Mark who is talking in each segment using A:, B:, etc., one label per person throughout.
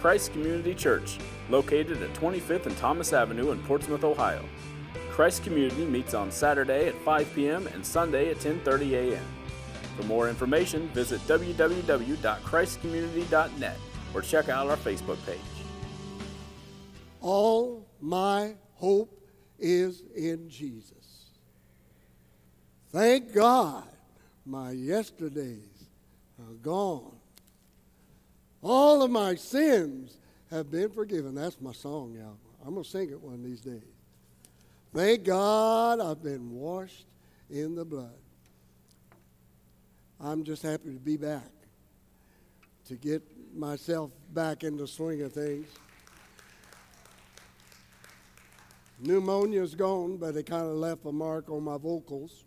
A: Christ Community Church, located at 25th and Thomas Avenue in Portsmouth, Ohio. Christ Community meets on Saturday at 5 p.m. and Sunday at 10:30 a.m. For more information, visit www.christcommunity.net or check out our Facebook page.
B: All my hope is in Jesus. Thank God my yesterdays are gone. All of my sins have been forgiven. That's my song, y'all. I'm going to sing it one of these days. Thank God I've been washed in the blood. I'm just happy to be back, to get myself back in the swing of things. Pneumonia's gone, but it kind of left a mark on my vocals,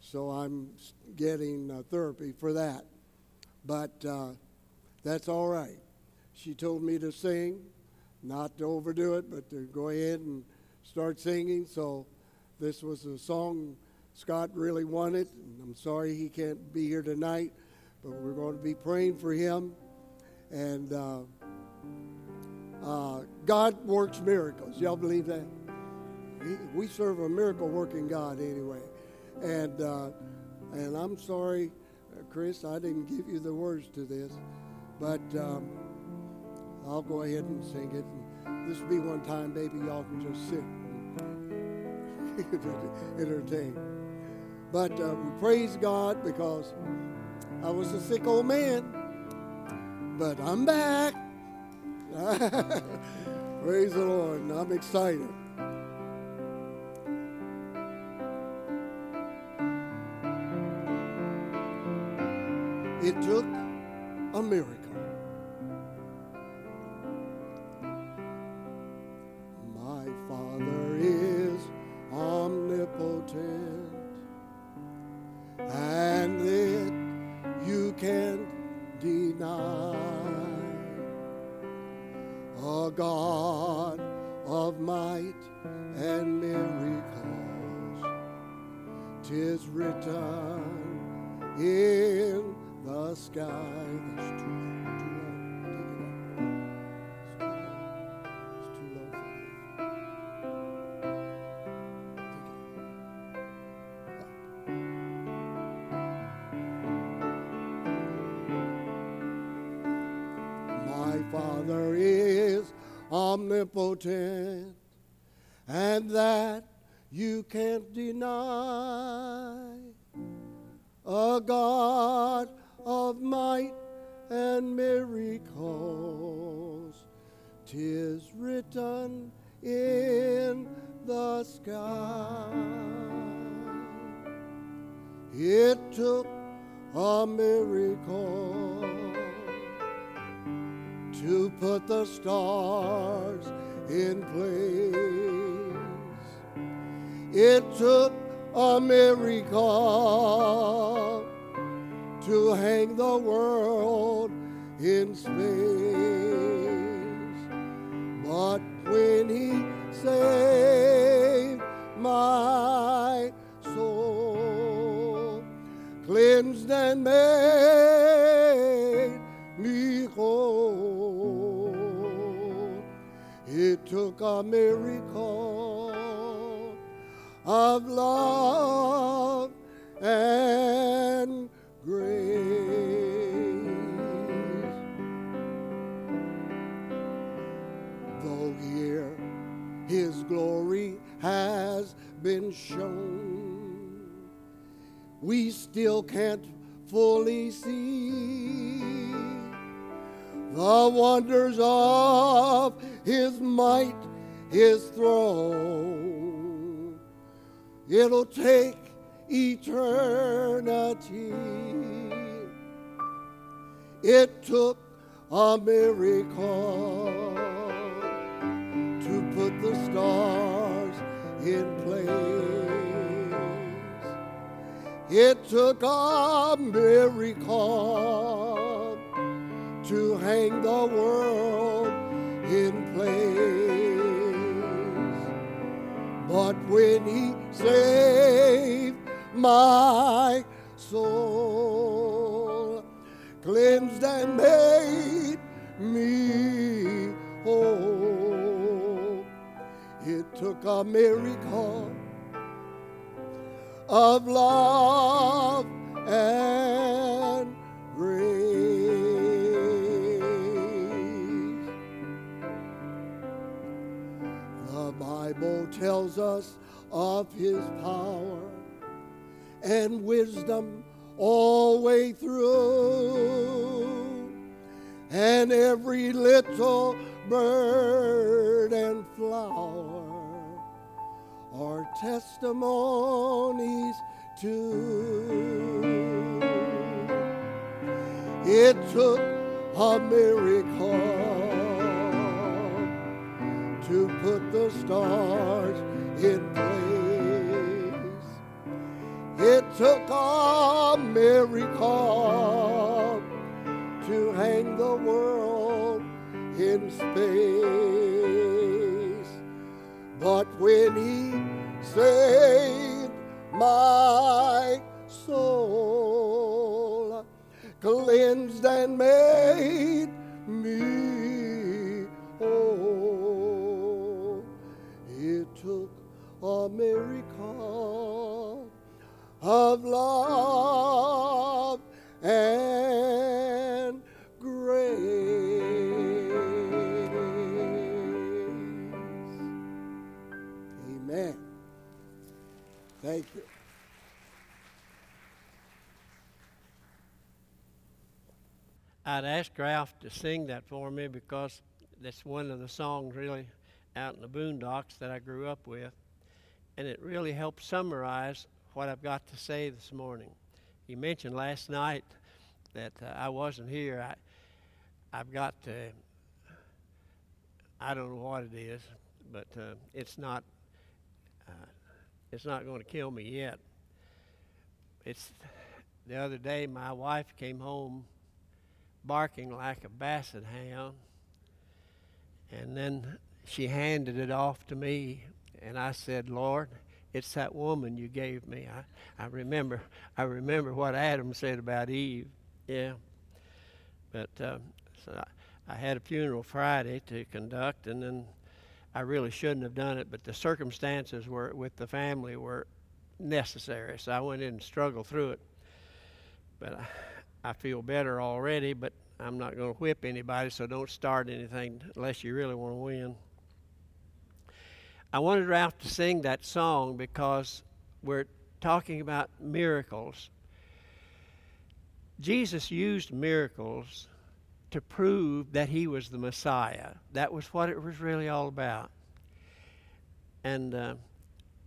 B: so I'm getting uh, therapy for that. But uh, that's all right. She told me to sing, not to overdo it, but to go ahead and start singing. So this was a song Scott really wanted. I'm sorry he can't be here tonight, but we're going to be praying for him. And uh, uh, God works miracles. Y'all believe that? we serve a miracle working God anyway. And, uh, and I'm sorry, uh, Chris, I didn't give you the words to this, but um, I'll go ahead and sing it. And this will be one time, baby, y'all can just sit and entertain. But uh, we praise God because I was a sick old man, but I'm back. praise the Lord, and I'm excited. It took a miracle. World in space. But when he saved my soul, cleansed and made me whole, it took a miracle of love and been shown, we still can't fully see the wonders of his might, his throne. It'll take eternity. It took a miracle to put the stars in place. It took a miracle to hang the world in place. But when he saved my soul, cleansed and made me took a miracle of love and grace. The Bible tells us of his power and wisdom all way through. And every little bird and flower testimonies too. It took a miracle to put the stars in place. It took a miracle to hang the world in space. But when he saved my soul, cleansed and made me whole, it took a miracle of love
C: I'd asked Ralph to sing that for me because that's one of the songs really out in the boondocks that I grew up with. And it really helps summarize what I've got to say this morning. You mentioned last night that uh, I wasn't here. I, I've got to, I don't know what it is, but uh, it's not, uh, it's not going to kill me yet. It's the other day my wife came home barking like a basset hound. And then she handed it off to me, and I said, Lord, it's that woman you gave me. I, I remember I remember what Adam said about Eve. Yeah. But um, so I, I had a funeral Friday to conduct, and then I really shouldn't have done it, but the circumstances were with the family were necessary, so I went in and struggled through it. But I, I feel better already, but I'm not going to whip anybody, so don't start anything unless you really want to win. I wanted Ralph to sing that song because we're talking about miracles. Jesus used miracles to prove that he was the Messiah. That was what it was really all about. And uh,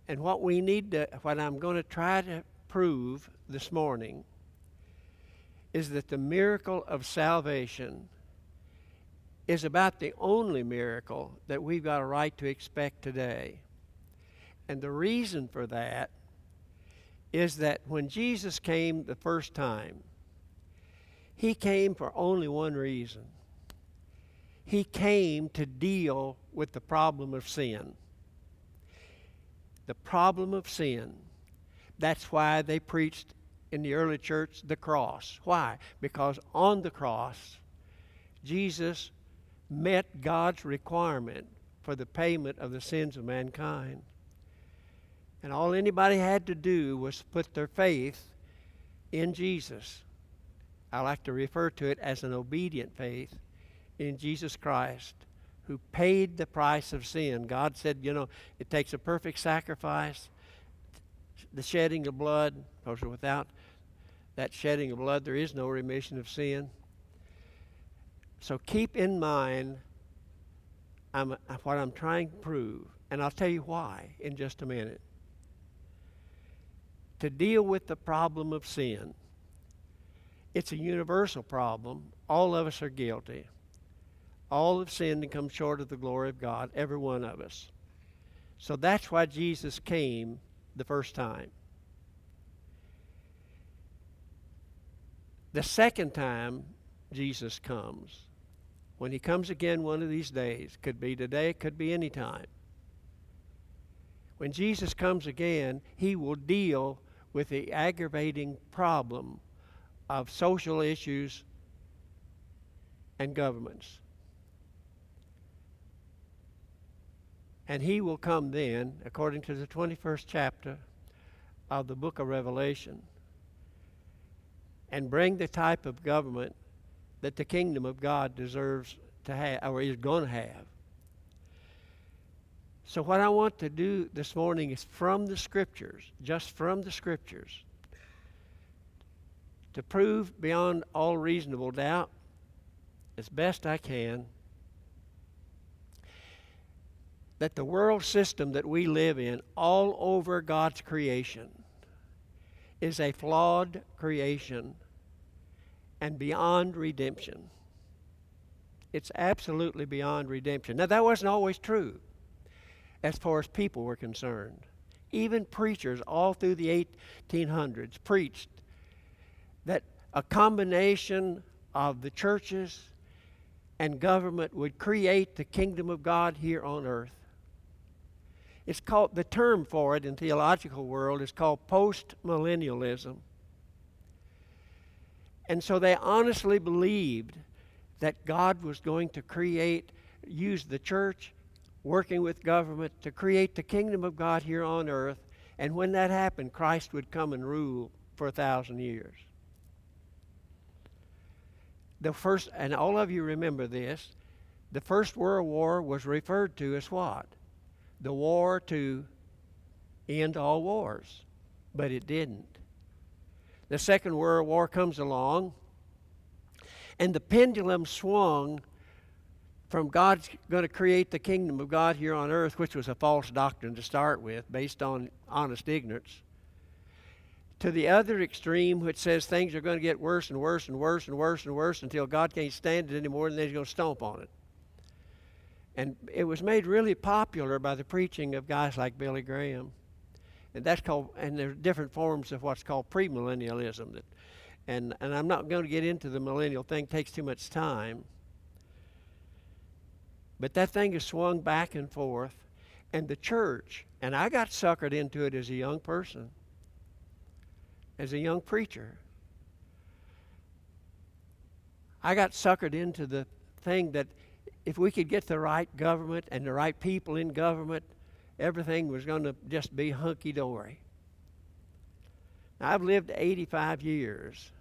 C: and what we need to, what I'm going to try to prove this morning, is that the miracle of salvation is about the only miracle that we've got a right to expect today. And the reason for that is that when Jesus came the first time, he came for only one reason. He came to deal with the problem of sin. The problem of sin. That's why they preached in the early church the cross. Why? Because on the cross, Jesus met God's requirement for the payment of the sins of mankind. And all anybody had to do was put their faith in Jesus. I like to refer to it as an obedient faith in Jesus Christ, who paid the price of sin. God said, you know, it takes a perfect sacrifice, the shedding of blood, because without that shedding of blood, there is no remission of sin. So keep in mind I'm, what I'm trying to prove, and I'll tell you why in just a minute. To deal with the problem of sin, it's a universal problem. All of us are guilty. All have sinned and come short of the glory of God, every one of us. So that's why Jesus came the first time. The second time Jesus comes, when he comes again one of these days, could be today, could be any time. When Jesus comes again, he will deal with the aggravating problem of social issues and governments. And he will come then, according to the 21st chapter of the book of Revelation, and bring the type of government that the kingdom of God deserves to have, or is going to have. So, what I want to do this morning is from the Scriptures, just from the Scriptures, to prove beyond all reasonable doubt, as best I can, that the world system that we live in, all over God's creation, is a flawed creation and beyond redemption. It's absolutely beyond redemption. Now, that wasn't always true as far as people were concerned. Even preachers all through the 1800s preached that a combination of the churches and government would create the kingdom of God here on earth. It's called, the term for it in theological world is called post-millennialism. And so they honestly believed that God was going to create, use the church, working with government to create the kingdom of God here on earth. And when that happened, Christ would come and rule for a thousand years. The first, and all of you remember this, the First World War was referred to as what? The war to end all wars, but it didn't. The Second World War comes along, and the pendulum swung from God's going to create the kingdom of God here on earth, which was a false doctrine to start with, based on honest ignorance, to the other extreme, which says things are going to get worse and worse and worse and worse and worse until God can't stand it anymore and then He's going to stomp on it. And it was made really popular by the preaching of guys like Billy Graham. And that's called, and there are different forms of what's called premillennialism. That, and, and I'm not going to get into the millennial thing, it takes too much time. But that thing is swung back and forth. And the church, and I got suckered into it as a young person, as a young preacher. I got suckered into the thing that if we could get the right government and the right people in government, everything was going to just be hunky dory. I've lived 85 years,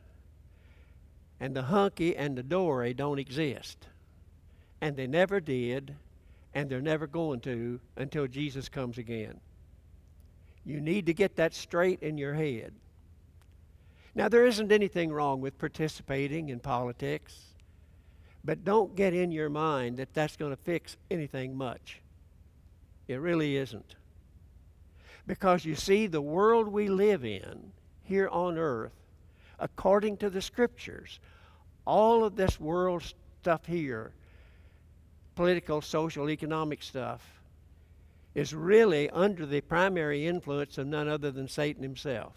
C: and the hunky and the dory don't exist. And they never did, and they're never going to until Jesus comes again. You need to get that straight in your head. Now, there isn't anything wrong with participating in politics. But don't get in your mind that that's going to fix anything much. It really isn't. Because you see, the world we live in here on earth, according to the scriptures, all of this world stuff here, political, social, economic stuff, is really under the primary influence of none other than Satan himself.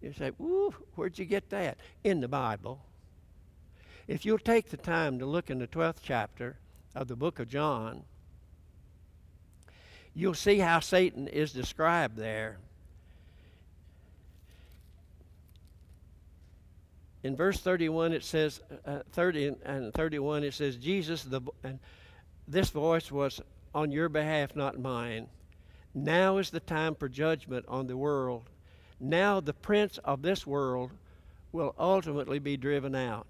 C: You say, Ooh, where'd you get that? In the Bible. If you'll take the time to look in the 12th chapter of the book of John, you'll see how Satan is described there. In verse 31, it says, uh, 30 and 31, it says, Jesus, the, and this voice was on your behalf, not mine. Now is the time for judgment on the world. Now the prince of this world will ultimately be driven out.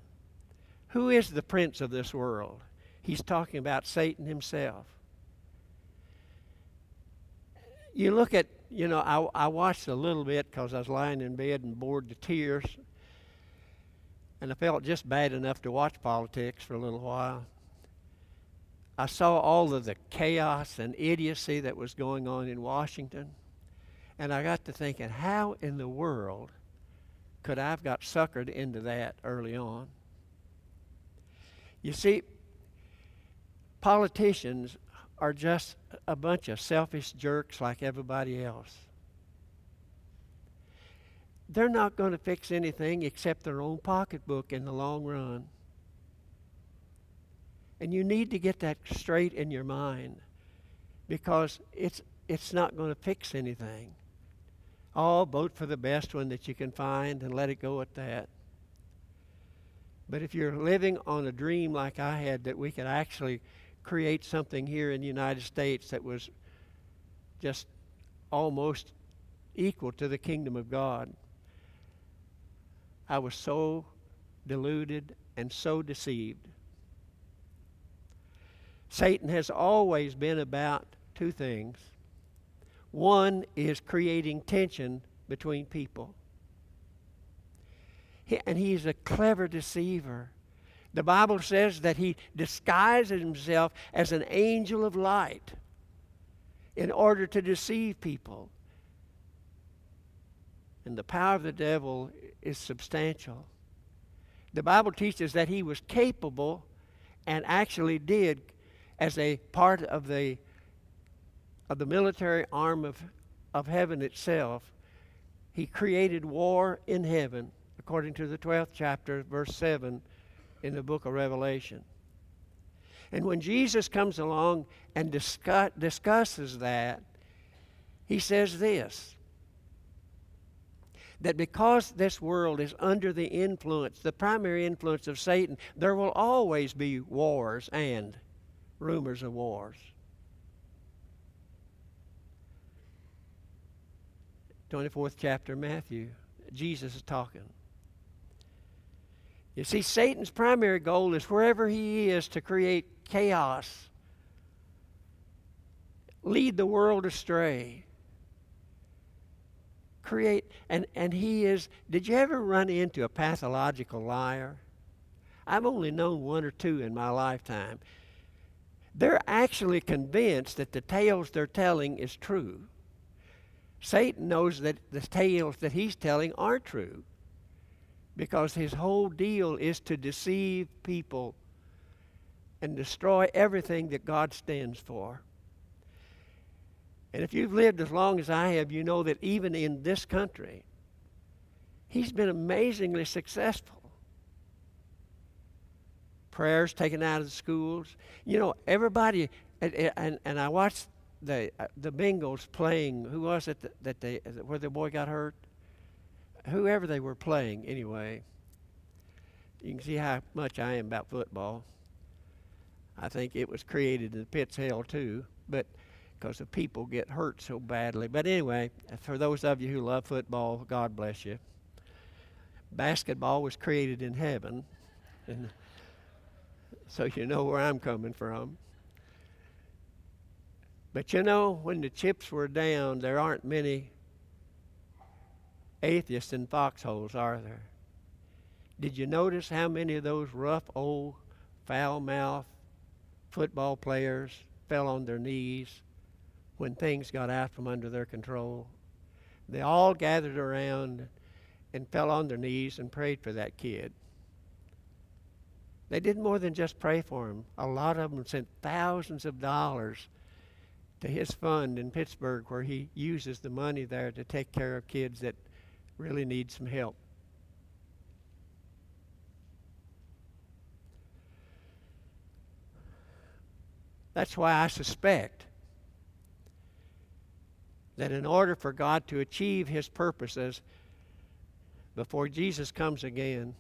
C: Who is the prince of this world? He's talking about Satan himself. You look at, you know, I, I watched a little bit because I was lying in bed and bored to tears. And I felt just bad enough to watch politics for a little while. I saw all of the chaos and idiocy that was going on in Washington. And I got to thinking, how in the world could I have got suckered into that early on? You see, politicians are just a bunch of selfish jerks like everybody else. They're not going to fix anything except their own pocketbook in the long run. And you need to get that straight in your mind because it's, it's not going to fix anything. Oh, vote for the best one that you can find and let it go at that. But if you're living on a dream like I had that we could actually create something here in the United States that was just almost equal to the kingdom of God. I was so deluded and so deceived. Satan has always been about two things. One is creating tension between people. And he, and he's a clever deceiver. The Bible says that he disguises himself as an angel of light in order to deceive people. And the power of the devil is substantial. The Bible teaches that he was capable and actually did as a part of the of the military arm of, of heaven itself. He created war in heaven, according to the 12th chapter, verse 7 in the book of Revelation. And when Jesus comes along and discuss, discusses that, he says this that because this world is under the influence, the primary influence of Satan, there will always be wars and rumors of wars. 24th chapter, Matthew, Jesus is talking. You see, Satan's primary goal is wherever he is to create chaos, lead the world astray. Create, and, and he is. Did you ever run into a pathological liar? I've only known one or two in my lifetime. They're actually convinced that the tales they're telling is true. Satan knows that the tales that he's telling aren't true because his whole deal is to deceive people and destroy everything that God stands for. And if you've lived as long as I have, you know that even in this country, he's been amazingly successful. Prayers taken out of the schools. You know, everybody, and, and, and I watched the uh, the Bengals playing. Who was it that, that they where the boy got hurt? Whoever they were playing, anyway. You can see how much I am about football. I think it was created in the pit's hell too, but because the people get hurt so badly. But anyway, for those of you who love football, God bless you. Basketball was created in heaven, and so you know where I'm coming from. But you know, when the chips were down, there aren't many atheists in foxholes, are there? Did you notice how many of those rough, old, foul mouthed football players fell on their knees when things got out from under their control? They all gathered around and fell on their knees and prayed for that kid. They did more than just pray for him. A lot of them sent thousands of dollars to his fund in Pittsburgh where he uses the money there to take care of kids that really need some help. That's why I suspect that in order for God to achieve his purposes before Jesus comes again,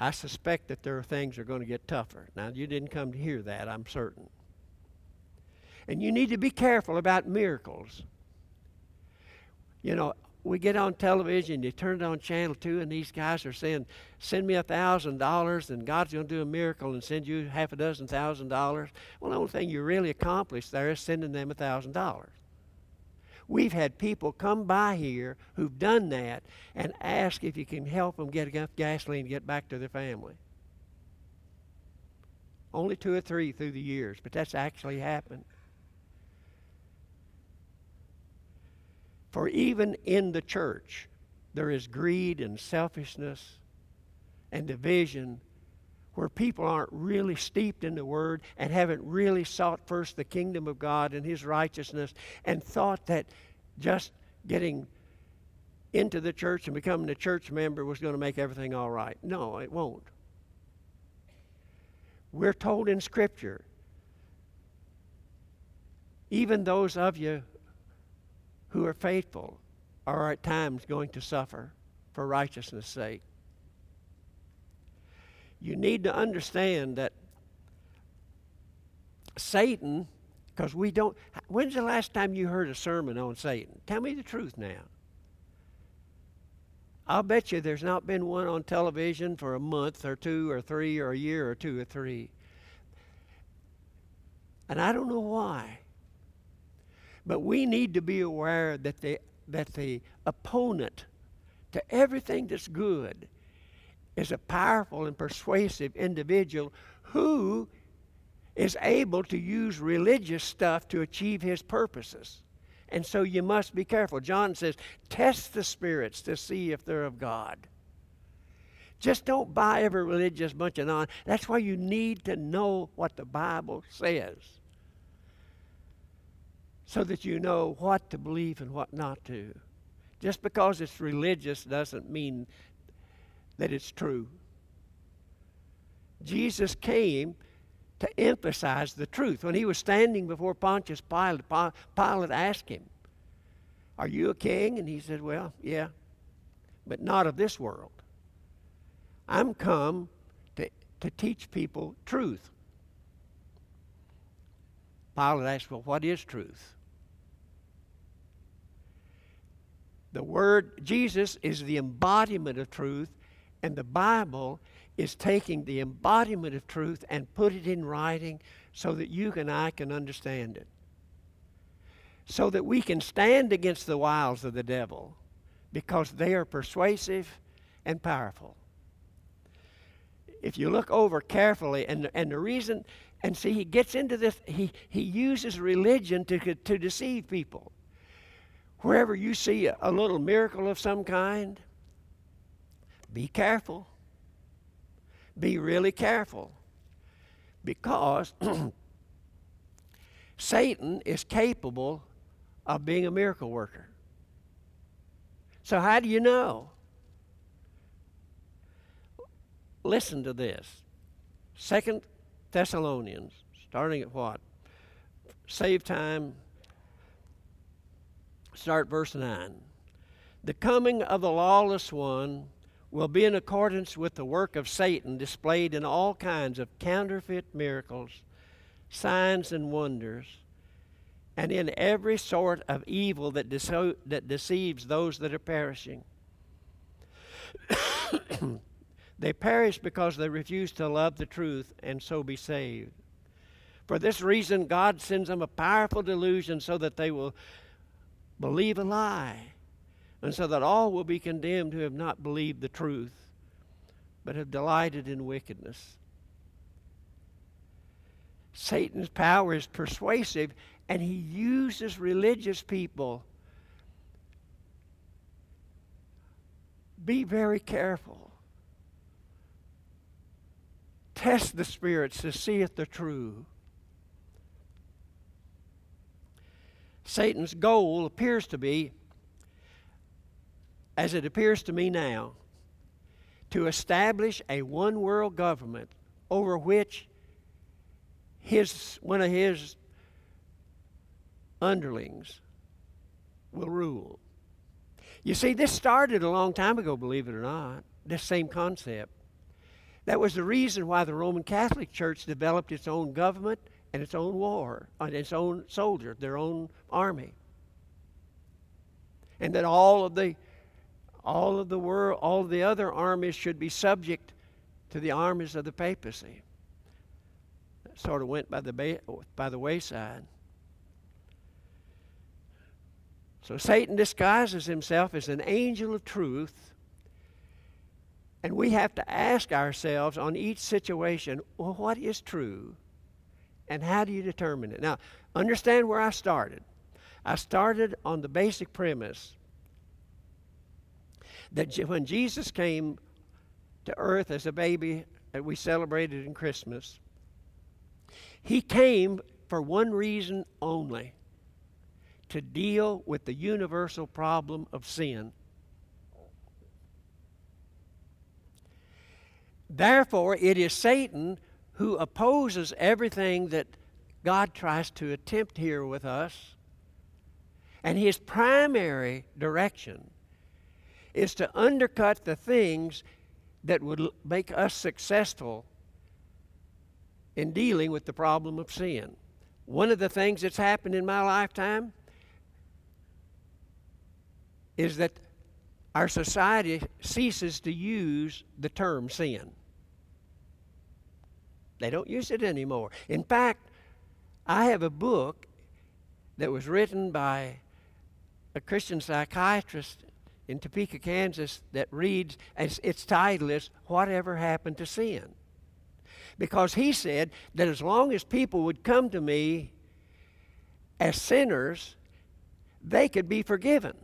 C: I suspect that there are things that are going to get tougher. Now, you didn't come to hear that, I'm certain. And you need to be careful about miracles. You know, we get on television, you turn it on channel two, and these guys are saying, Send me a thousand dollars, and God's going to do a miracle and send you half a dozen thousand dollars. Well, the only thing you really accomplished there is sending them a thousand dollars. We've had people come by here who've done that and ask if you can help them get enough gasoline to get back to their family. Only two or three through the years, but that's actually happened. For even in the church, there is greed and selfishness and division where people aren't really steeped in the Word and haven't really sought first the kingdom of God and His righteousness and thought that just getting into the church and becoming a church member was going to make everything all right. No, it won't. We're told in Scripture, even those of you who are faithful are at times going to suffer for righteousness' sake. you need to understand that Satan, because we don't. When's the last time you heard a sermon on Satan? Tell me the truth now. I'll bet you there's not been one on television for a month or two or three or a year or two or three. And I don't know why. But we need to be aware that the, that the opponent to everything that's good is a powerful and persuasive individual who is able to use religious stuff to achieve his purposes. And so you must be careful. John says, test the spirits to see if they're of God. Just don't buy every religious bunch of non. That's why you need to know what the Bible says. So that you know what to believe and what not to. Just because it's religious doesn't mean that it's true. Jesus came to emphasize the truth. When he was standing before Pontius Pilate, Pilate asked him, Are you a king? And he said, Well, yeah, but not of this world. I'm come to, to teach people truth. Pilate asked, Well, what is truth? The word Jesus is the embodiment of truth, and the Bible is taking the embodiment of truth and put it in writing so that you and I can understand it. So that we can stand against the wiles of the devil because they are persuasive and powerful. If you look over carefully, and, and the reason, and see, he gets into this, he, he uses religion to, to deceive people. Wherever you see a, a little miracle of some kind, be careful be really careful because Satan is capable of being a miracle worker. So, how do you know? Listen to this. Second Thessalonians, starting at what? Save time. Start verse 9. The coming of the lawless one will be in accordance with the work of Satan displayed in all kinds of counterfeit miracles, signs, and wonders, and in every sort of evil that, dece- that deceives those that are perishing. they perish because they refuse to love the truth and so be saved. For this reason, God sends them a powerful delusion so that they will believe a lie and so that all will be condemned who have not believed the truth, but have delighted in wickedness. Satan's power is persuasive, and he uses religious people. Be very careful. Test the spirits to see if they're true. Satan's goal appears to be as it appears to me now, to establish a one world government over which his, one of his underlings will rule. You see, this started a long time ago, believe it or not, this same concept. That was the reason why the Roman Catholic Church developed its own government and its own war, and its own soldiers, their own army. And that all of the all of the world, all of the other armies should be subject to the armies of the papacy. That sort of went by the, ba- by the wayside. So Satan disguises himself as an angel of truth. And we have to ask ourselves on each situation well, what is true? And how do you determine it? Now, understand where I started. I started on the basic premise that when Jesus came to earth as a baby that we celebrated in Christmas, he came for one reason only to deal with the universal problem of sin. Therefore, it is Satan who opposes everything that God tries to attempt here with us. And his primary direction is to undercut the things that would make us successful in dealing with the problem of sin. One of the things that's happened in my lifetime is that our society ceases to use the term sin. They don't use it anymore. In fact, I have a book that was written by a Christian psychiatrist in Topeka, Kansas, that reads, its, its title is Whatever Happened to Sin? Because he said that as long as people would come to me as sinners, they could be forgiven.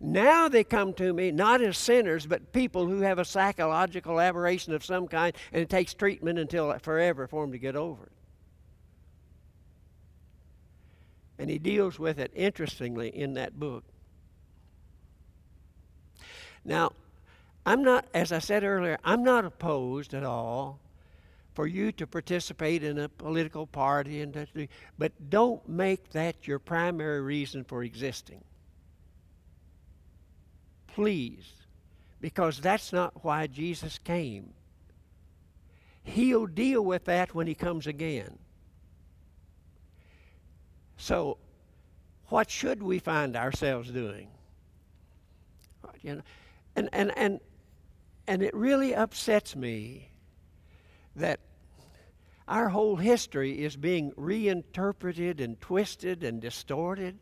C: Now they come to me not as sinners, but people who have a psychological aberration of some kind, and it takes treatment until forever for them to get over it. And he deals with it interestingly in that book. Now, I'm not, as I said earlier, I'm not opposed at all for you to participate in a political party and to, but don't make that your primary reason for existing. Please, because that's not why Jesus came. He'll deal with that when he comes again. So, what should we find ourselves doing? You know, and, and, and, and it really upsets me that our whole history is being reinterpreted and twisted and distorted.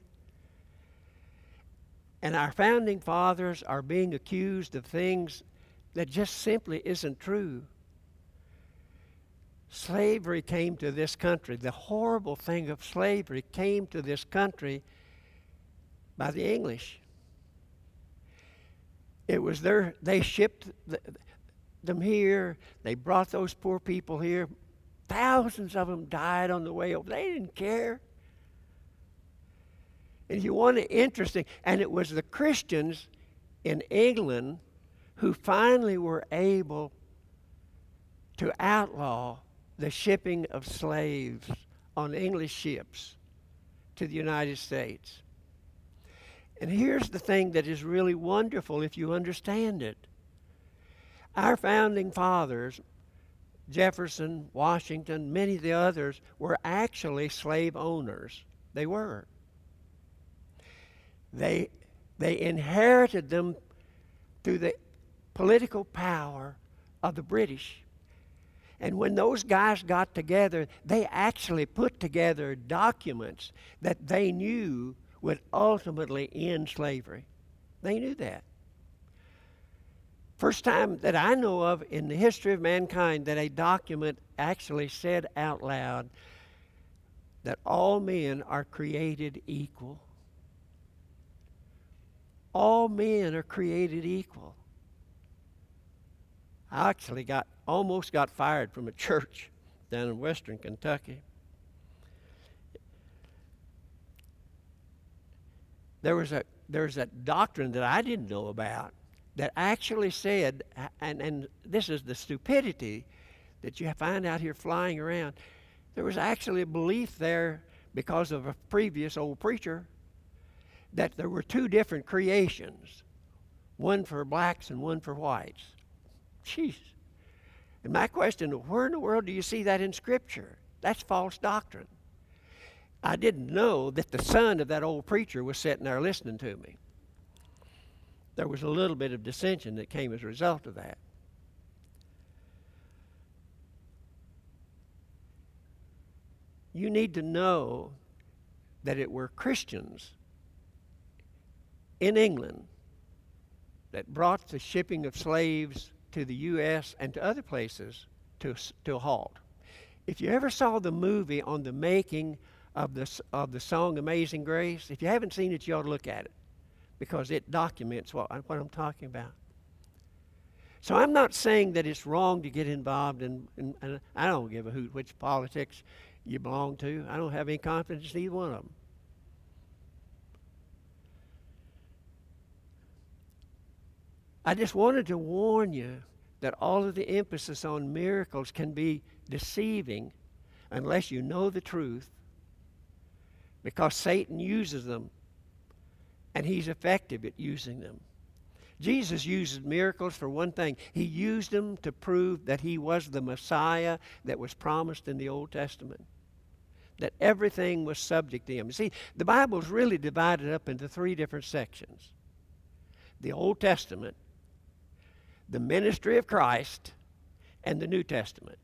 C: And our founding fathers are being accused of things that just simply isn't true. Slavery came to this country. The horrible thing of slavery came to this country by the English. It was their, they shipped them here. They brought those poor people here. Thousands of them died on the way over. They didn't care. And you want it interesting, and it was the Christians in England who finally were able to outlaw the shipping of slaves on English ships to the United States. And here's the thing that is really wonderful if you understand it. Our founding fathers, Jefferson, Washington, many of the others, were actually slave owners. They were. They, they inherited them through the political power of the British. And when those guys got together, they actually put together documents that they knew would ultimately end slavery. They knew that. First time that I know of in the history of mankind that a document actually said out loud that all men are created equal. All men are created equal. I actually got almost got fired from a church down in western Kentucky. There was a there's a doctrine that I didn't know about that actually said, and, and this is the stupidity that you find out here flying around. There was actually a belief there because of a previous old preacher that there were two different creations one for blacks and one for whites. Jeez. And my question where in the world do you see that in Scripture? That's false doctrine. I didn't know that the son of that old preacher was sitting there listening to me there was a little bit of dissension that came as a result of that. You need to know that it were Christians in England that brought the shipping of slaves to the U.S. and to other places to, to a halt. If you ever saw the movie on the making of the, of the song Amazing Grace, if you haven't seen it, you ought to look at it because it documents what, what I'm talking about. So I'm not saying that it's wrong to get involved in, in, in, I don't give a hoot which politics you belong to. I don't have any confidence in either one of them. I just wanted to warn you that all of the emphasis on miracles can be deceiving unless you know the truth because Satan uses them and he's effective at using them. Jesus uses miracles for one thing. He used them to prove that he was the Messiah that was promised in the Old Testament. That everything was subject to him. See, the Bible is really divided up into three different sections the Old Testament, the ministry of Christ, and the New Testament.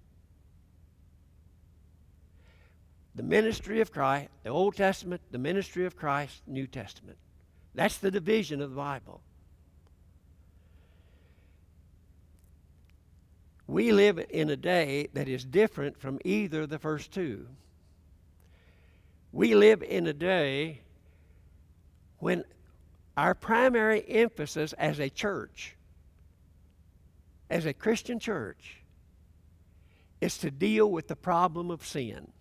C: The ministry of Christ, the Old Testament, the ministry of Christ, New Testament. That's the division of the Bible. We live in a day that is different from either of the first two. We live in a day when our primary emphasis as a church, as a Christian church, is to deal with the problem of sin.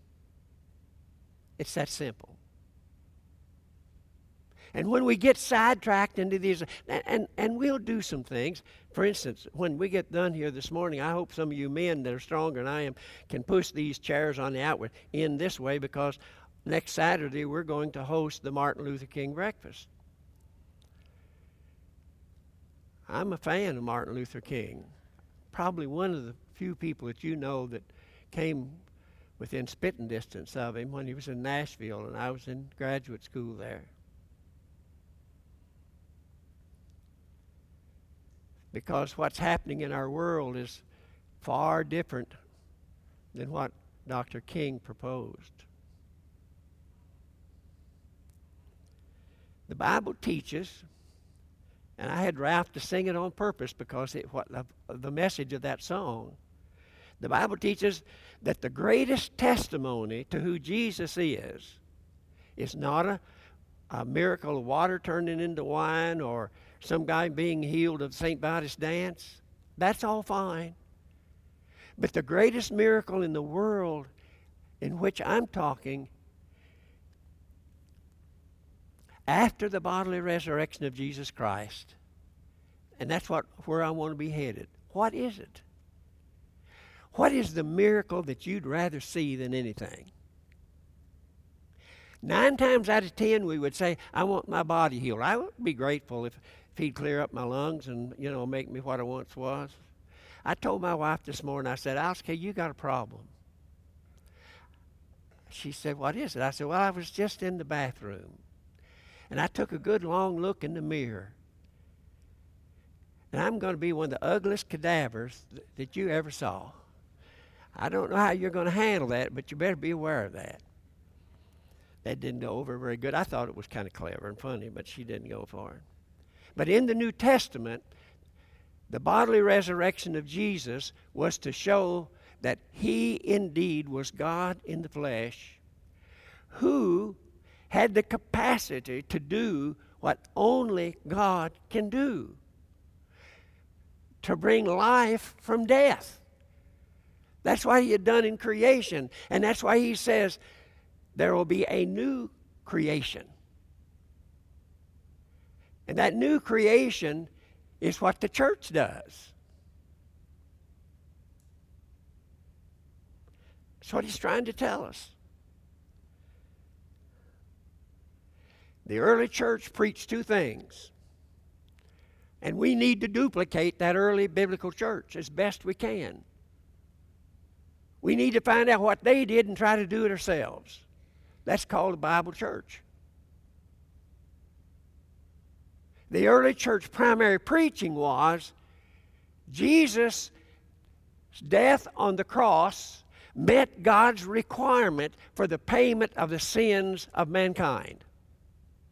C: It's that simple. And when we get sidetracked into these, and, and, and we'll do some things. For instance, when we get done here this morning, I hope some of you men that are stronger than I am can push these chairs on the outward in this way because next Saturday we're going to host the Martin Luther King breakfast. I'm a fan of Martin Luther King. Probably one of the few people that you know that came within spitting distance of him when he was in Nashville and I was in graduate school there. because what's happening in our world is far different than what Dr. King proposed. The Bible teaches, and I had Ralph to sing it on purpose because it, what the, the message of that song. The Bible teaches that the greatest testimony to who Jesus is is not a, a miracle of water turning into wine or some guy being healed of St. Vitus dance. That's all fine. But the greatest miracle in the world in which I'm talking after the bodily resurrection of Jesus Christ, and that's what where I want to be headed. What is it? What is the miracle that you'd rather see than anything? Nine times out of ten, we would say, I want my body healed. I would be grateful if if he'd clear up my lungs and, you know, make me what I once was. I told my wife this morning, I said, Oscar, you got a problem. She said, What is it? I said, Well, I was just in the bathroom. And I took a good long look in the mirror. And I'm going to be one of the ugliest cadavers that you ever saw. I don't know how you're going to handle that, but you better be aware of that. That didn't go over very good. I thought it was kind of clever and funny, but she didn't go for it. But in the New Testament, the bodily resurrection of Jesus was to show that he indeed was God in the flesh who had the capacity to do what only God can do to bring life from death. That's why he had done in creation. And that's why he says there will be a new creation. And that new creation is what the church does. That's what he's trying to tell us. The early church preached two things. And we need to duplicate that early biblical church as best we can. We need to find out what they did and try to do it ourselves. That's called a Bible church. the early church primary preaching was Jesus' death on the cross met God's requirement for the payment of the sins of mankind.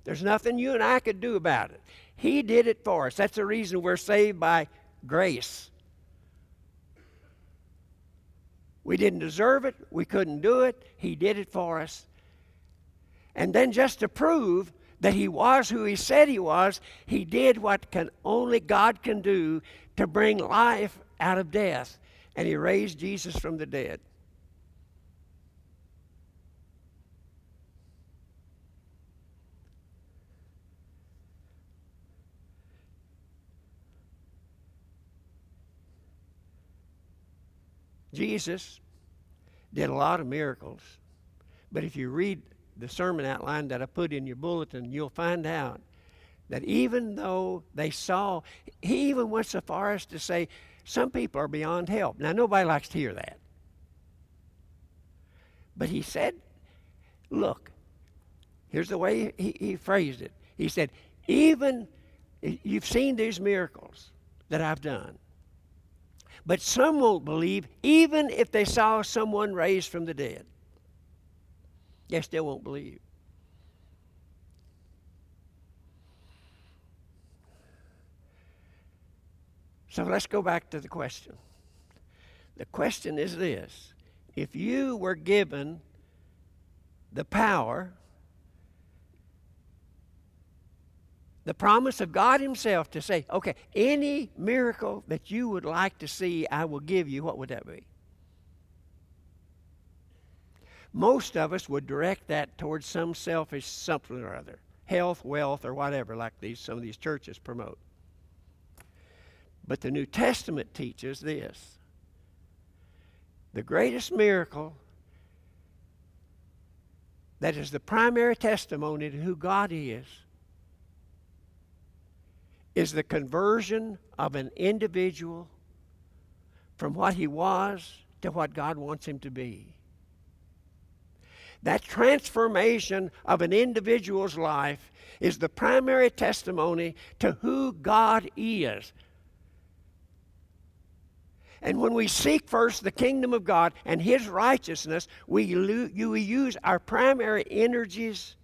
C: There's nothing you and I could do about it. He did it for us. That's the reason we're saved by grace. We didn't deserve it, we couldn't do it. He did it for us. And then just to prove that he was who he said he was, he did what can only God can do to bring life out of death. And he raised Jesus from the dead. Jesus did a lot of miracles. But if you read the sermon outline that I put in your bulletin, you'll find out that even though they saw, he even went so far as to say, some people are beyond help. Now, nobody likes to hear that. But he said, look, here's the way he, he phrased it. He said, even, you've seen these miracles that I've done. But some won't believe, even if they saw someone raised from the dead. They still won't believe. So let's go back to the question. The question is this if you were given the power, the promise of God Himself to say, okay, any miracle that you would like to see, I will give you, what would that be? Most of us would direct that towards some selfish something or other health, wealth, or whatever, like these, some of these churches promote. But the New Testament teaches this the greatest miracle that is the primary testimony to who God is is the conversion of an individual from what he was to what God wants him to be. That transformation of an individual's life is the primary testimony to who God is. And when we seek first the kingdom of God and His righteousness, we, we use our primary energies.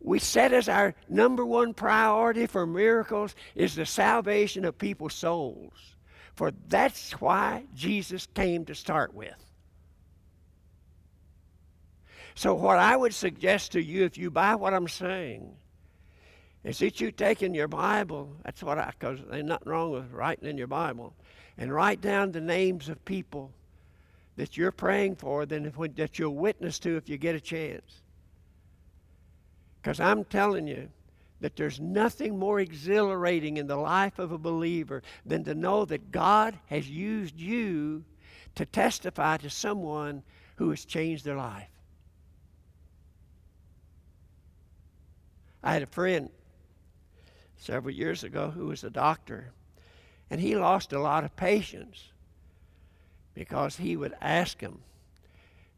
C: We set as our number one priority for miracles is the salvation of people's souls. For that's why Jesus came to start with. So, what I would suggest to you, if you buy what I'm saying, is that you take in your Bible, that's what I, because there's nothing wrong with writing in your Bible, and write down the names of people that you're praying for, then that you'll witness to if you get a chance. Because I'm telling you that there's nothing more exhilarating in the life of a believer than to know that God has used you to testify to someone who has changed their life. I had a friend several years ago who was a doctor, and he lost a lot of patients because he would ask them,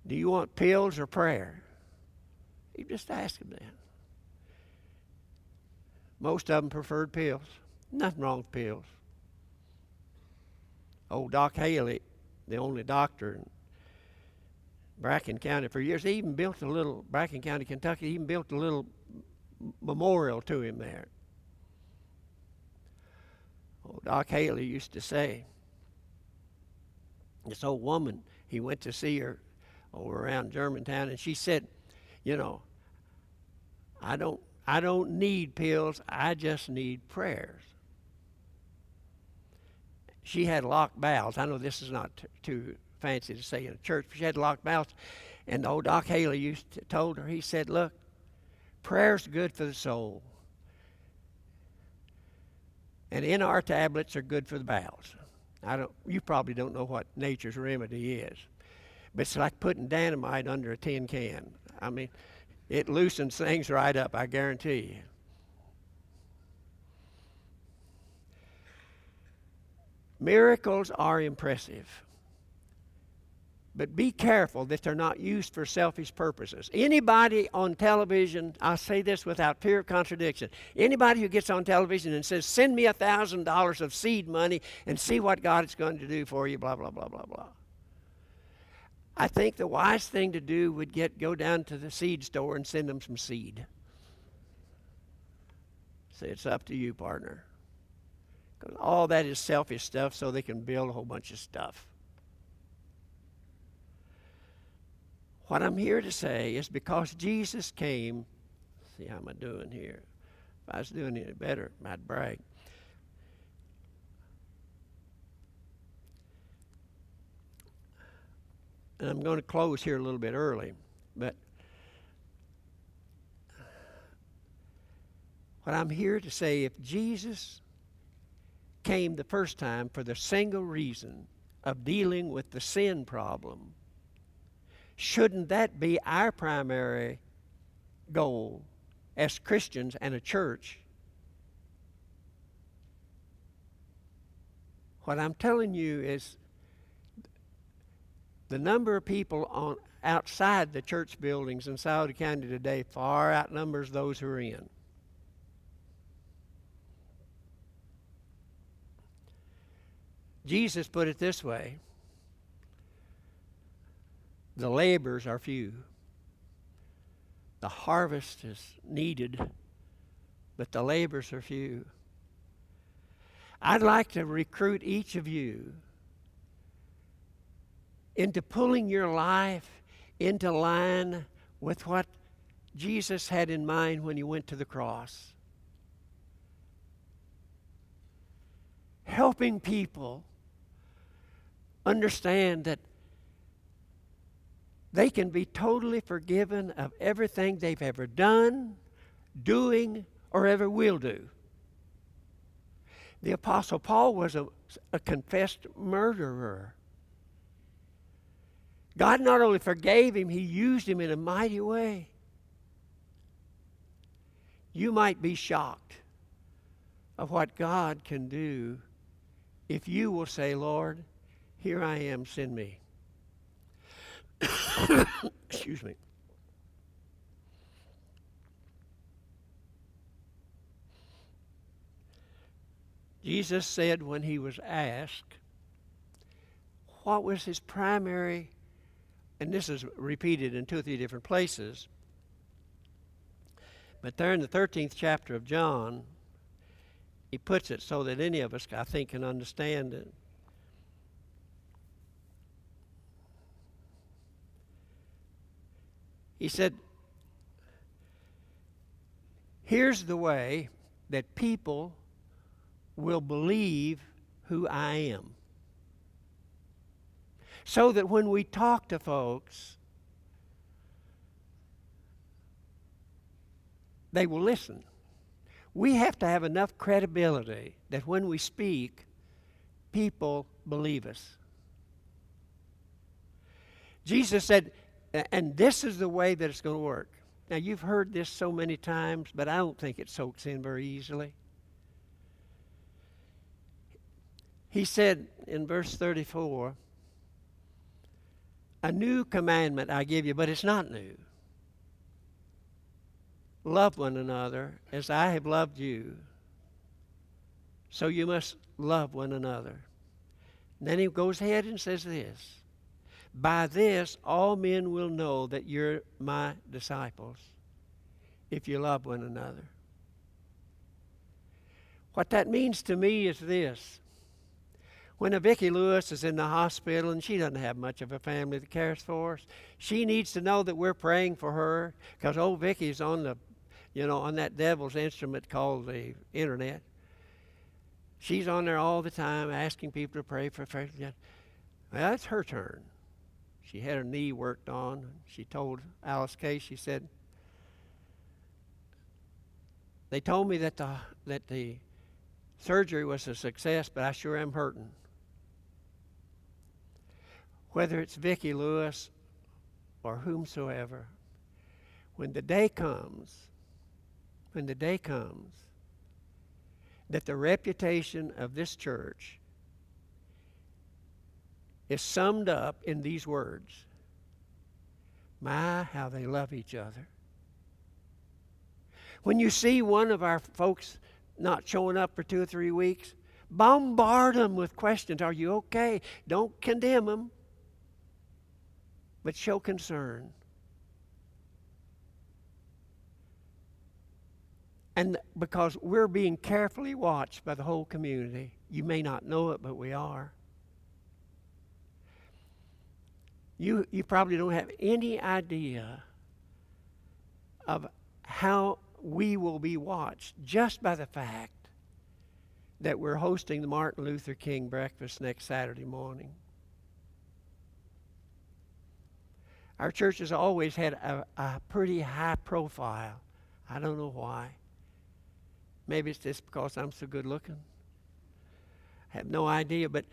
C: Do you want pills or prayer? He just asked them that. Most of them preferred pills. Nothing wrong with pills. Old Doc Haley, the only doctor in Bracken County for years, he even built a little, Bracken County, Kentucky, he even built a little memorial to him there. Old Doc Haley used to say, this old woman, he went to see her over around Germantown, and she said, you know, I don't, I don't need pills. I just need prayers. She had locked bowels. I know this is not t- too fancy to say in a church, but she had locked bowels. And old Doc Haley used to, told her, he said, look, prayer's good for the soul. And NR tablets are good for the bowels. I don't, you probably don't know what nature's remedy is. But it's like putting dynamite under a tin can. I mean, it loosens things right up, I guarantee you. Miracles are impressive. But be careful that they're not used for selfish purposes. Anybody on television, I say this without fear of contradiction, anybody who gets on television and says, send me a $1,000 of seed money and see what God is going to do for you, blah, blah, blah, blah, blah. I think the wise thing to do would get go down to the seed store and send them some seed. Say, it's up to you, partner. Because all that is selfish stuff so they can build a whole bunch of stuff. What I'm here to say is because Jesus came, see how am I doing here? If I was doing any better, I'd brag. And I'm going to close here a little bit early, but what I'm here to say if Jesus came the first time for the single reason of dealing with the sin problem, Shouldn't that be our primary goal as Christians and a church. What I'm telling you is the number of people on outside the church buildings in Scioto County today far outnumbers those who are in. Jesus put it this way the labors are few. The harvest is needed, but the labors are few. I'd like to recruit each of you into pulling your life into line with what Jesus had in mind when he went to the cross. Helping people understand that they can be totally forgiven of everything they've ever done, doing, or ever will do. The Apostle Paul was a, a confessed murderer. God not only forgave him, he used him in a mighty way. You might be shocked of what God can do if you will say, Lord, here I am, send me. Excuse me. Jesus said when he was asked, what was his primary, and this is repeated in two or three different places, but there in the 13th chapter of John, he puts it so that any of us, I think, can understand it. He said, Here's the way that people will believe who I am. So that when we talk to folks, they will listen. We have to have enough credibility that when we speak, people believe us. Jesus said, and this is the way that it's going to work. Now, you've heard this so many times, but I don't think it soaks in very easily. He said in verse 34, A new commandment I give you, but it's not new. Love one another as I have loved you. So you must love one another. And then he goes ahead and says this by this, all men will know that you're my disciples if you love one another. What that means to me is this. When a Vicki Lewis is in the hospital and she doesn't have much of a family that cares for us, she needs to know that we're praying for her because old Vicki's on the, you know, on that devil's instrument called the internet. She's on there all the time asking people to pray for her. Well, that's her turn. She had her knee worked on. She told Alice Kay, she said, They told me that the, that the surgery was a success, but I sure am hurting. Whether it's Vicki Lewis or whomsoever, when the day comes, when the day comes that the reputation of this church is summed up in these words My, how they love each other. When you see one of our folks not showing up for two or three weeks, bombard them with questions Are you okay? Don't condemn them, but show concern. And because we're being carefully watched by the whole community, you may not know it, but we are. you, you probably don't have any idea of how we will be watched just by the fact that we're hosting the Martin Luther King breakfast next Saturday morning. Our church has always had a, a pretty high profile. I don't know why. Maybe it's just because I'm so good looking. I have no idea, but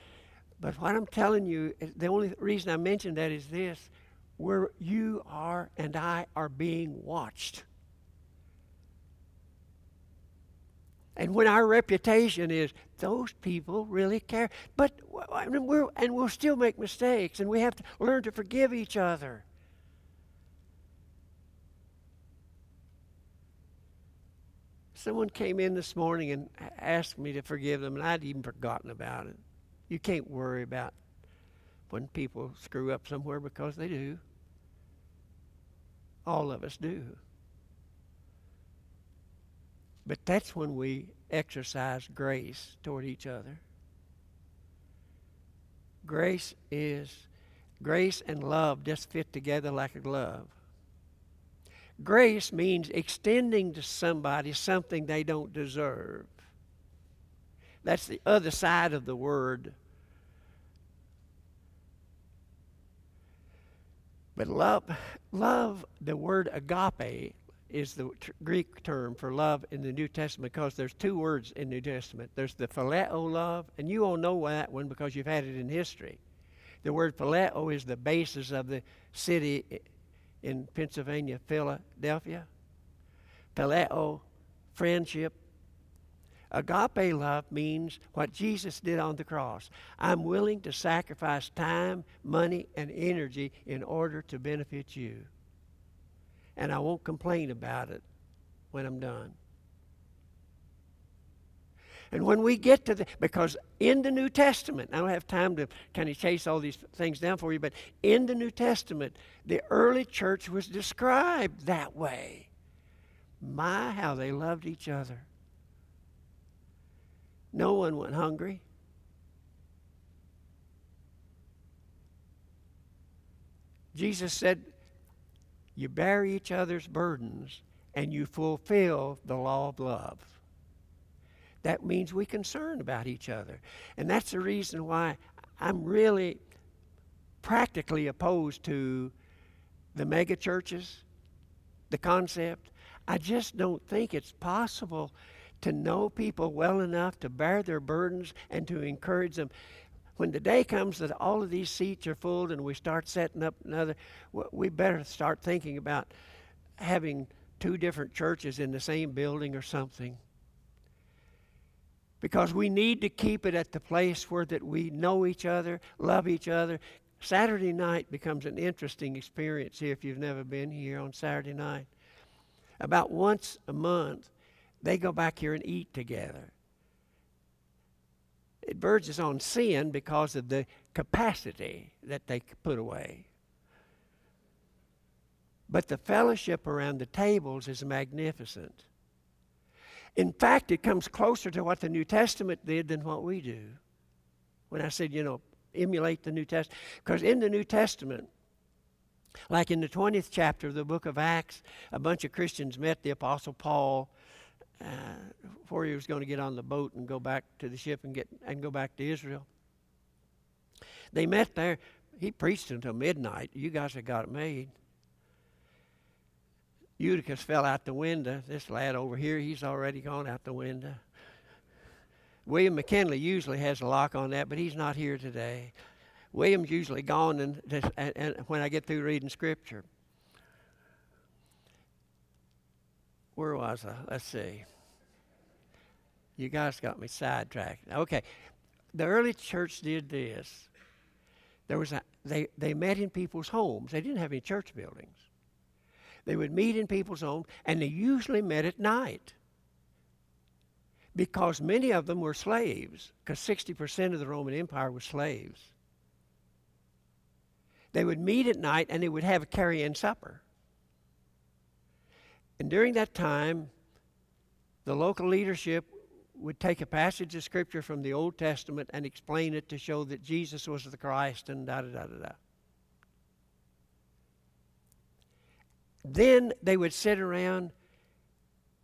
C: but what I'm telling you, the only reason I mention that is this where you are and I are being watched. And when our reputation is those people really care, but and we'll still make mistakes, and we have to learn to forgive each other. Someone came in this morning and asked me to forgive them, and I'd even forgotten about it. You can't worry about when people screw up somewhere because they do. All of us do. But that's when we exercise grace toward each other. Grace is grace and love just fit together like a glove. Grace means extending to somebody something they don't deserve. That's the other side of the word. But love, love, the word agape, is the t- Greek term for love in the New Testament because there's two words in the New Testament. There's the phileo love, and you all know that one because you've had it in history. The word phileo is the basis of the city in Pennsylvania, Philadelphia. Phileo, friendship. Agape love means what Jesus did on the cross. I'm willing to sacrifice time, money, and energy in order to benefit you and I won't complain about it when I'm done. And when we get to the, because in the New Testament, I don't have time to kind of chase all these things down for you, but in the New Testament, the early church was described that way. My, how they loved each other. No one went hungry. Jesus said, you bear each other's burdens, and you fulfill the law of love. That means we concern about each other. And that's the reason why I'm really practically opposed to the mega churches, the concept. I just don't think it's possible to know people well enough to bear their burdens and to encourage them when the day comes that all of these seats are full and we start setting up another, we better start thinking about having two different churches in the same building or something. Because we need to keep it at the place where that we know each other, love each other. Saturday night becomes an interesting experience here if you've never been here on Saturday night. About once a month, they go back here and eat together it verges on sin because of the capacity that they put away. But the fellowship around the tables is magnificent. In fact, it comes closer to what the New Testament did than what we do. When I said, you know, emulate the New Testament, because in the New Testament, like in the 20th chapter of the book of Acts, a bunch of Christians met the Apostle Paul uh, before he was going to get on the boat and go back to the ship and get and go back to Israel. They met there. He preached until midnight. You guys have got it made. Eutychus fell out the window. This lad over here, he's already gone out the window. William McKinley usually has a lock on that, but he's not here today. William's usually gone and, and, and when I get through reading scripture. where was I? Let's see. You guys got me sidetracked. Okay. The early church did this. There was a, they, they met in people's homes. They didn't have any church buildings. They would meet in people's homes, and they usually met at night because many of them were slaves, because 60% of the Roman Empire was slaves. They would meet at night and they would have a carry in supper. And during that time, the local leadership would take a passage of scripture from the Old Testament and explain it to show that Jesus was the Christ and da da da da da. Then they would sit around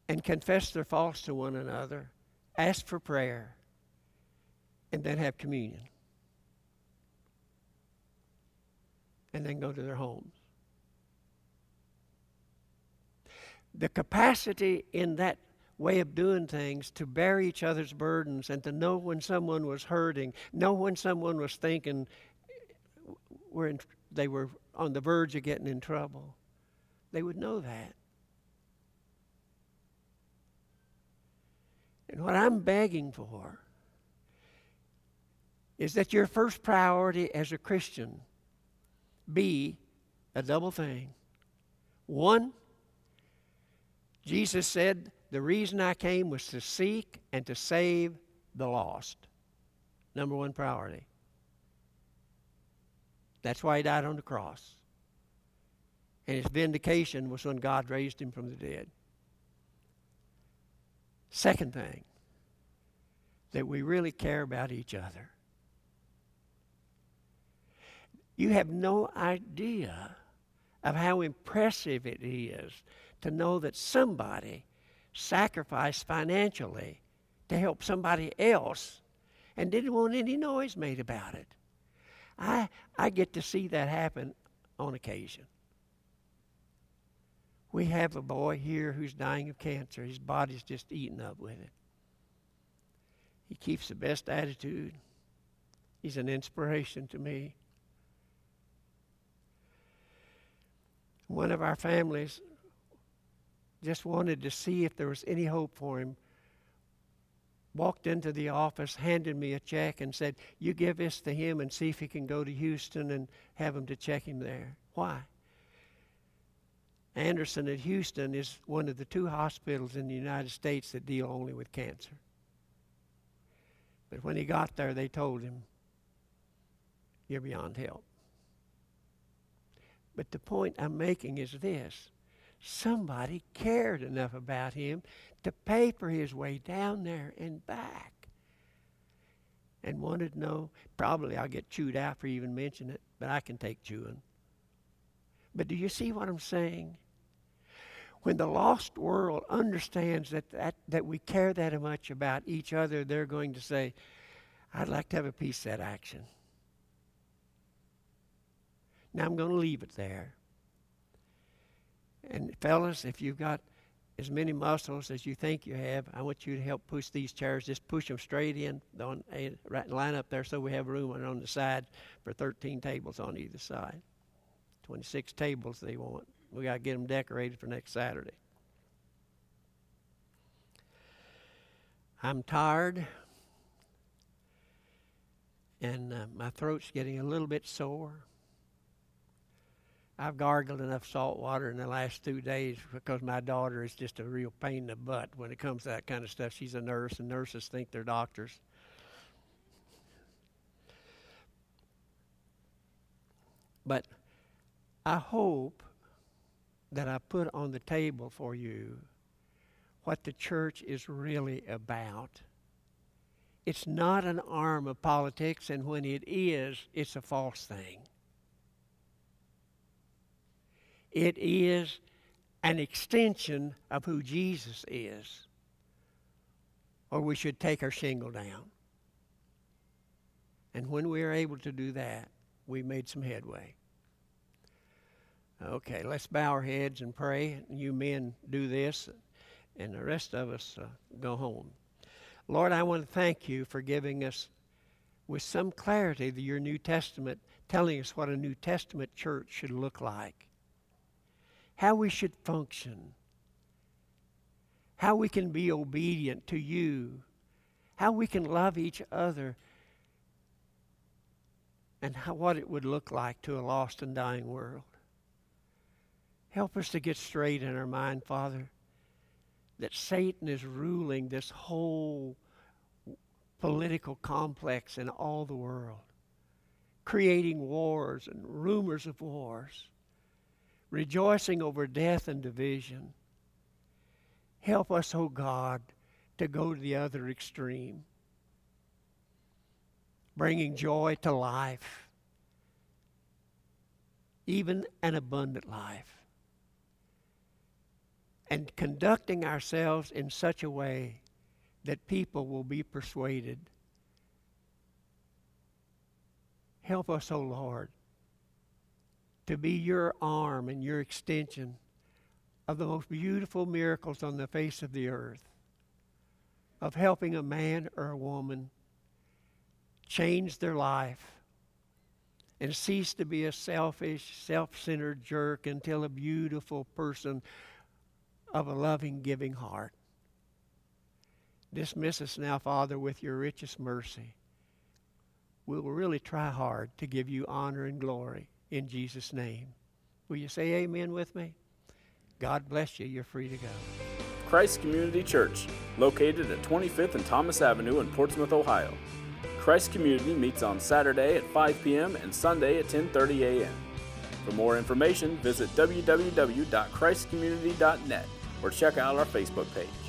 C: and confess their faults to one another, ask for prayer, and then have communion. And then go to their homes. the capacity in that way of doing things to bear each other's burdens and to know when someone was hurting, know when someone was thinking uh, were in, they were on the verge of getting in trouble. They would know that. And what I'm begging for is that your first priority as a Christian be a double thing. One, Jesus said, The reason I came was to seek and to save the lost. Number one priority. That's why he died on the cross. And his vindication was when God raised him from the dead. Second thing, that we really care about each other. You have no idea of how impressive it is to know that somebody sacrificed financially to help somebody else and didn't want any noise made about it. I, I get to see that happen on occasion. We have a boy here who's dying of cancer. His body's just eaten up with it. He keeps the best attitude. He's an inspiration to me. One of our families just wanted to see if there was any hope for him. Walked into the office, handed me a check, and said, You give this to him and see if he can go to Houston and have him to check him there. Why? Anderson at Houston is one of the two hospitals in the United States that deal only with cancer. But when he got there, they told him, You're beyond help. But the point I'm making is this somebody cared enough about him to pay for his way down there and back. And wanted to know, probably I'll get chewed out for even mentioning it, but I can take chewing. But do you see what I'm saying? When the lost world understands that, that, that we care that much about each other, they're going to say, I'd like to have a piece of that action. Now I'm going to leave it there. And fellas, if you've got as many muscles as you think you have, I want you to help push these chairs. Just push them straight in, on, right line up there so we have room on the side for 13 tables on either side. 26 tables they want. We got to get them decorated for next Saturday. I'm tired, and uh, my throat's getting a little bit sore. I've gargled enough salt water in the last two days because my daughter is just a real pain in the butt when it comes to that kind of stuff. She's a nurse, and nurses think they're doctors. But I hope that I put on the table for you what the church is really about. It's not an arm of politics, and when it is, it's a false thing. It is an extension of who Jesus is, or we should take our shingle down. And when we are able to do that, we made some headway. Okay, let's bow our heads and pray. You men do this, and the rest of us uh, go home. Lord, I want to thank you for giving us, with some clarity, the, your New Testament, telling us what a New Testament church should look like how we should function, how we can be obedient to you, how we can love each other, and how, what it would look like to a lost and dying world. Help us to get straight in our mind, Father, that Satan is ruling this whole political complex in all the world, creating wars and rumors of wars rejoicing over death and division. Help us, O oh God, to go to the other extreme, bringing joy to life, even an abundant life, and conducting ourselves in such a way that people will be persuaded. Help us, O oh Lord to be your arm and your extension of the most beautiful miracles on the face of the earth, of helping a man or a woman change their life and cease to be a selfish, self centered jerk until a beautiful person of a loving, giving heart. Dismiss us now, Father, with your richest mercy. We will really try hard to give you honor and glory in Jesus' name. Will you say amen with me? God bless you. You're free to go.
A: Christ Community Church, located at 25th and Thomas Avenue in Portsmouth, Ohio. Christ Community meets on Saturday at 5 p.m. and Sunday at 10:30 a.m. For more information, visit www.christcommunity.net or check out our Facebook page.